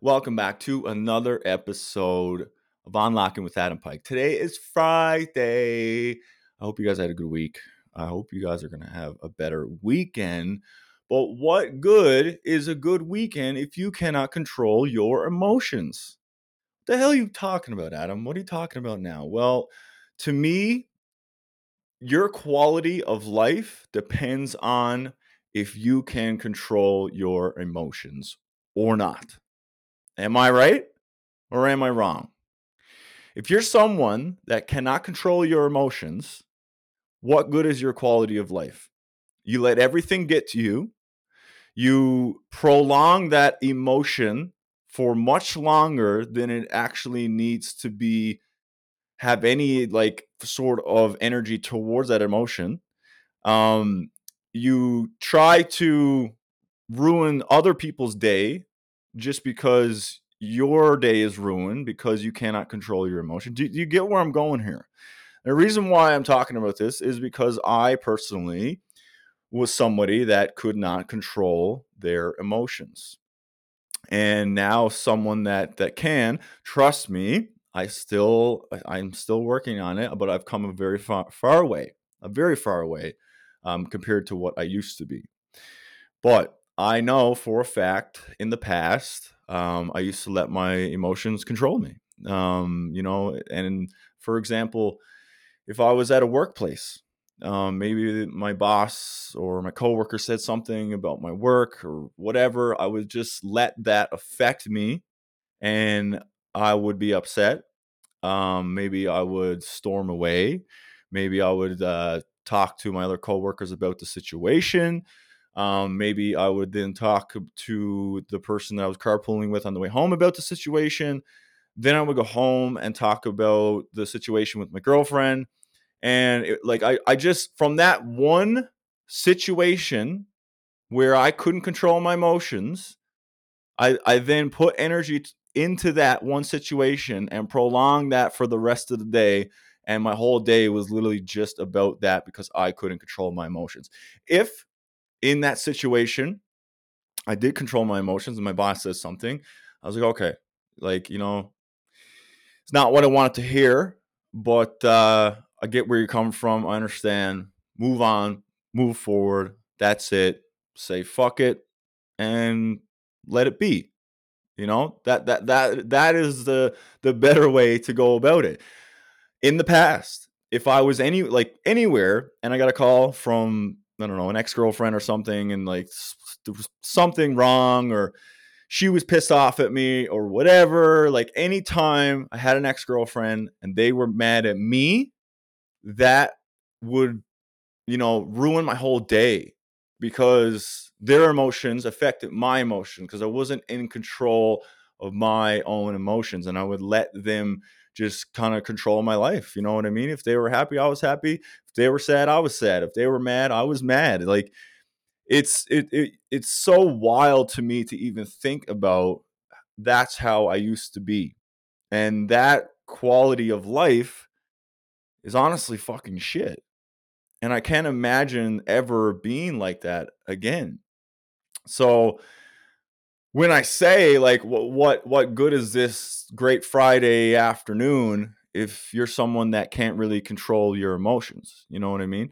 Welcome back to another episode of Unlocking with Adam Pike. Today is Friday. I hope you guys had a good week. I hope you guys are going to have a better weekend. But what good is a good weekend if you cannot control your emotions? The hell are you talking about, Adam? What are you talking about now? Well, to me, your quality of life depends on if you can control your emotions or not. Am I right or am I wrong? If you're someone that cannot control your emotions, what good is your quality of life? You let everything get to you. You prolong that emotion for much longer than it actually needs to be have any like sort of energy towards that emotion. Um, you try to ruin other people's day just because your day is ruined because you cannot control your emotion. Do, do you get where I'm going here? The reason why I'm talking about this is because I personally was somebody that could not control their emotions. And now someone that that can, trust me, I still I'm still working on it, but I've come a very far far away, a very far away um, compared to what I used to be. But I know for a fact in the past, um, I used to let my emotions control me. Um, you know, and for example, if I was at a workplace, um, maybe my boss or my coworker said something about my work or whatever, I would just let that affect me, and I would be upset. Um, maybe I would storm away. Maybe I would uh, talk to my other coworkers about the situation. Um, maybe I would then talk to the person that I was carpooling with on the way home about the situation. Then I would go home and talk about the situation with my girlfriend. And it, like I, I just from that one situation where I couldn't control my emotions, I, I then put energy t- into that one situation and prolonged that for the rest of the day. And my whole day was literally just about that because I couldn't control my emotions. If in that situation, I did control my emotions and my boss says something. I was like, okay, like, you know, it's not what I wanted to hear, but uh, I get where you're coming from. I understand. Move on, move forward. That's it. Say fuck it and let it be. You know, that that that that is the the better way to go about it. In the past, if I was any like anywhere and I got a call from I don't know, an ex girlfriend or something, and like there was something wrong, or she was pissed off at me, or whatever. Like anytime I had an ex girlfriend and they were mad at me, that would, you know, ruin my whole day because their emotions affected my emotion because I wasn't in control of my own emotions and I would let them just kind of control my life. You know what I mean? If they were happy, I was happy. If they were sad, I was sad. If they were mad, I was mad. Like it's it, it it's so wild to me to even think about that's how I used to be. And that quality of life is honestly fucking shit. And I can't imagine ever being like that again. So when I say like what what what good is this great Friday afternoon if you're someone that can't really control your emotions, you know what I mean?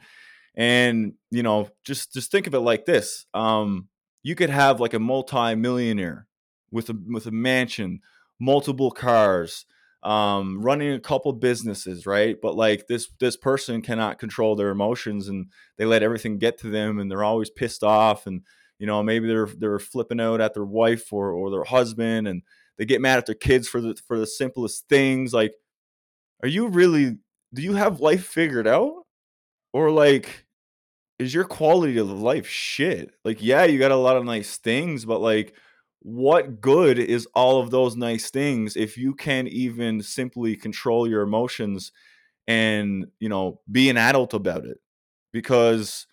And you know, just just think of it like this: um, you could have like a multi-millionaire with a with a mansion, multiple cars, um, running a couple businesses, right? But like this this person cannot control their emotions, and they let everything get to them, and they're always pissed off and you know, maybe they're they're flipping out at their wife or or their husband, and they get mad at their kids for the for the simplest things. Like, are you really? Do you have life figured out, or like? Is your quality of life shit? Like, yeah, you got a lot of nice things, but like, what good is all of those nice things if you can't even simply control your emotions and you know be an adult about it because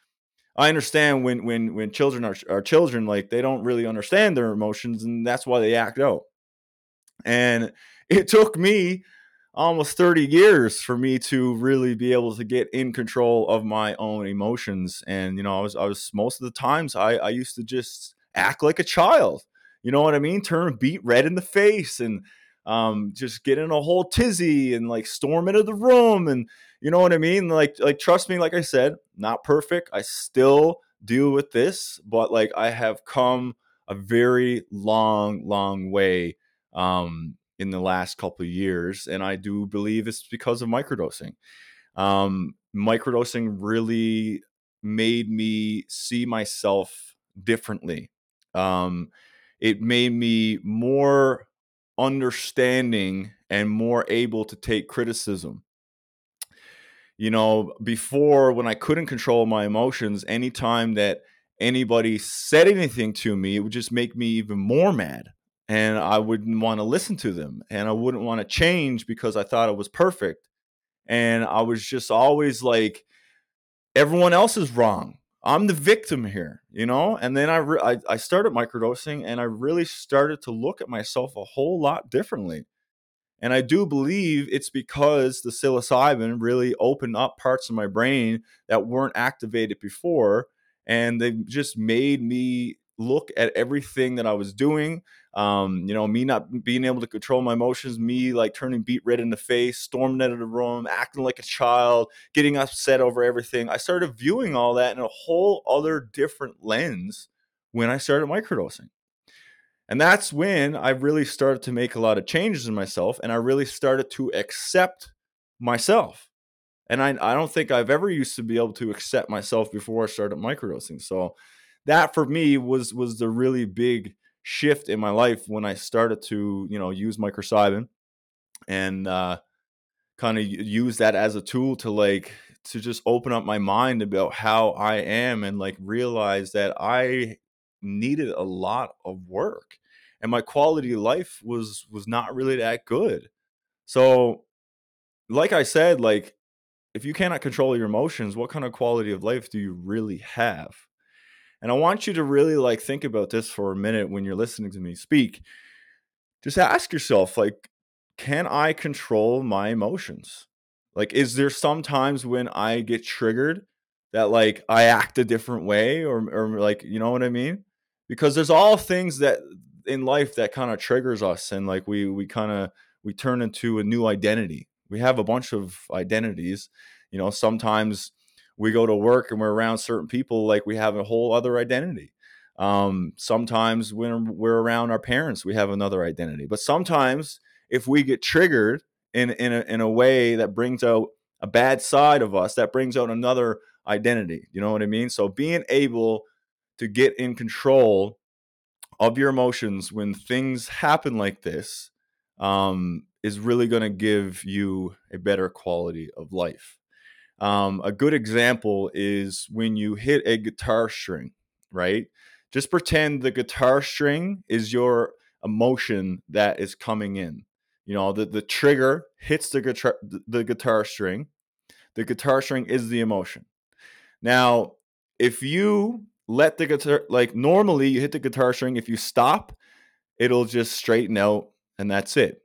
I understand when when when children are are children, like they don't really understand their emotions, and that's why they act out. And it took me almost 30 years for me to really be able to get in control of my own emotions. And you know, I was I was most of the times I I used to just act like a child. you know what I mean? Turn beet red in the face and um, just get in a whole tizzy and like storm into the room and you know what I mean? Like like trust me, like I said, not perfect. I still deal with this, but like I have come a very long, long way um, in the last couple of years, and I do believe it's because of microdosing. Um, microdosing really made me see myself differently. Um, it made me more understanding and more able to take criticism. You know, before when I couldn't control my emotions, anytime that anybody said anything to me, it would just make me even more mad. And I wouldn't want to listen to them. And I wouldn't want to change because I thought it was perfect. And I was just always like, everyone else is wrong. I'm the victim here, you know? And then I, re- I, I started microdosing and I really started to look at myself a whole lot differently. And I do believe it's because the psilocybin really opened up parts of my brain that weren't activated before. And they just made me look at everything that I was doing. Um, you know, me not being able to control my emotions, me like turning beet red in the face, storming out of the room, acting like a child, getting upset over everything. I started viewing all that in a whole other different lens when I started microdosing. And that's when I really started to make a lot of changes in myself and I really started to accept myself. And I, I don't think I've ever used to be able to accept myself before I started microdosing. So that for me was was the really big shift in my life when I started to, you know, use microcybin and uh, kind of use that as a tool to like to just open up my mind about how I am and like realize that I needed a lot of work and my quality of life was was not really that good. So like i said like if you cannot control your emotions what kind of quality of life do you really have and i want you to really like think about this for a minute when you're listening to me speak. Just ask yourself like can i control my emotions? Like is there sometimes when i get triggered that like i act a different way or or like you know what i mean? Because there's all things that in life that kind of triggers us and like we we kind of we turn into a new identity. We have a bunch of identities you know sometimes we go to work and we're around certain people like we have a whole other identity. Um, sometimes when we're around our parents we have another identity. But sometimes if we get triggered in in a, in a way that brings out a bad side of us that brings out another identity you know what i mean? So being able to get in control of your emotions when things happen like this um, is really going to give you a better quality of life. Um, a good example is when you hit a guitar string, right? Just pretend the guitar string is your emotion that is coming in. You know, the, the trigger hits the guitar the guitar string. The guitar string is the emotion. Now, if you let the guitar like normally you hit the guitar string if you stop it'll just straighten out and that's it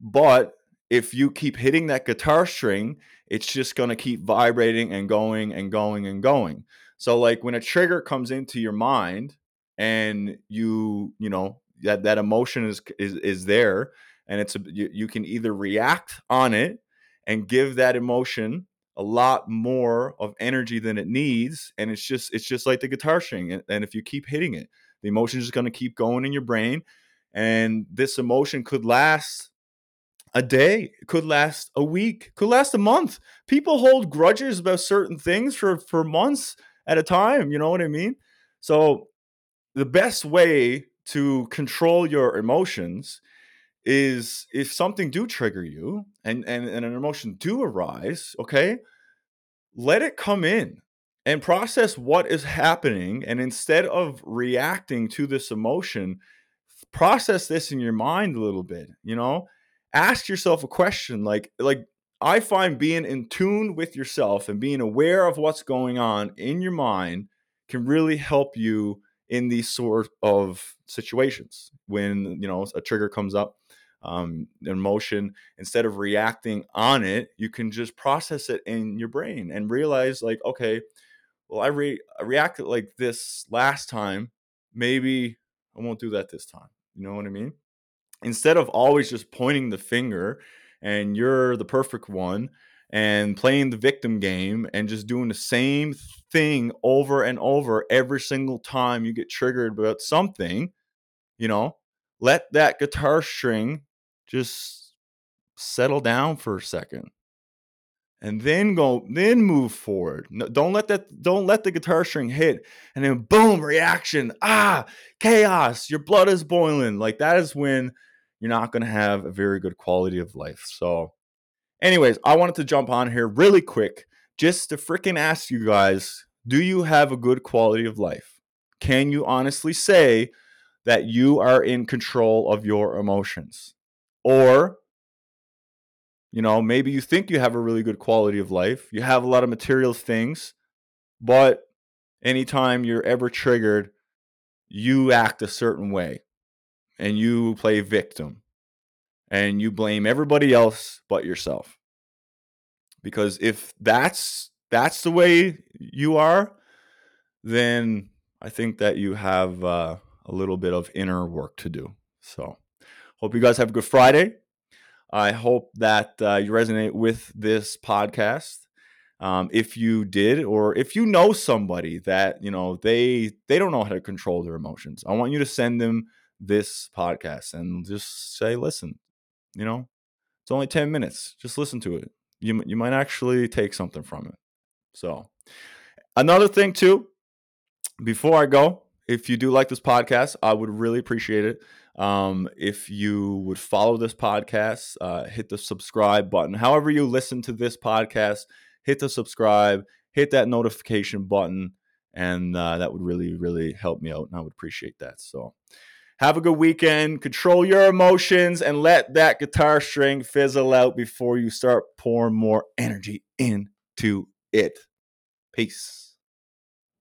but if you keep hitting that guitar string it's just going to keep vibrating and going and going and going. So like when a trigger comes into your mind and you you know that that emotion is is, is there and it's a, you, you can either react on it and give that emotion a lot more of energy than it needs and it's just it's just like the guitar string and, and if you keep hitting it the emotion is going to keep going in your brain and this emotion could last a day could last a week could last a month. People hold grudges about certain things for for months at a time you know what i mean? So the best way to control your emotions is if something do trigger you and, and, and an emotion do arise, okay, let it come in and process what is happening. And instead of reacting to this emotion, process this in your mind a little bit, you know, ask yourself a question like, like, I find being in tune with yourself and being aware of what's going on in your mind can really help you in these sort of situations when you know a trigger comes up um, emotion instead of reacting on it you can just process it in your brain and realize like okay well i, re- I reacted like this last time maybe I won't do that this time. You know what I mean? Instead of always just pointing the finger and you're the perfect one and playing the victim game and just doing the same thing over and over every single time you get triggered about something, you know, let that guitar string just settle down for a second and then go then move forward. No, don't let that don't let the guitar string hit and then boom reaction ah chaos your blood is boiling. Like that is when you're not going to have a very good quality of life so anyways i wanted to jump on here really quick just to freaking ask you guys do you have a good quality of life? Can you honestly say that you are in control of your emotions? Or you know, maybe you think you have a really good quality of life, you have a lot of material things, but anytime you're ever triggered, you act a certain way and you play victim and you blame everybody else but yourself. Because if that's that's the way you are, then I think that you have uh, a little bit of inner work to do. So, hope you guys have a good Friday. I hope that uh, you resonate with this podcast. Um, if you did, or if you know somebody that you know they they don't know how to control their emotions, I want you to send them this podcast and just say, "Listen, you know, it's only ten minutes. Just listen to it. You you might actually take something from it." So, another thing too, before I go, if you do like this podcast, I would really appreciate it um, if you would follow this podcast, uh, hit the subscribe button. However, you listen to this podcast, hit the subscribe, hit that notification button, and uh, that would really, really help me out. And I would appreciate that. So, have a good weekend. Control your emotions and let that guitar string fizzle out before you start pouring more energy into it. Peace.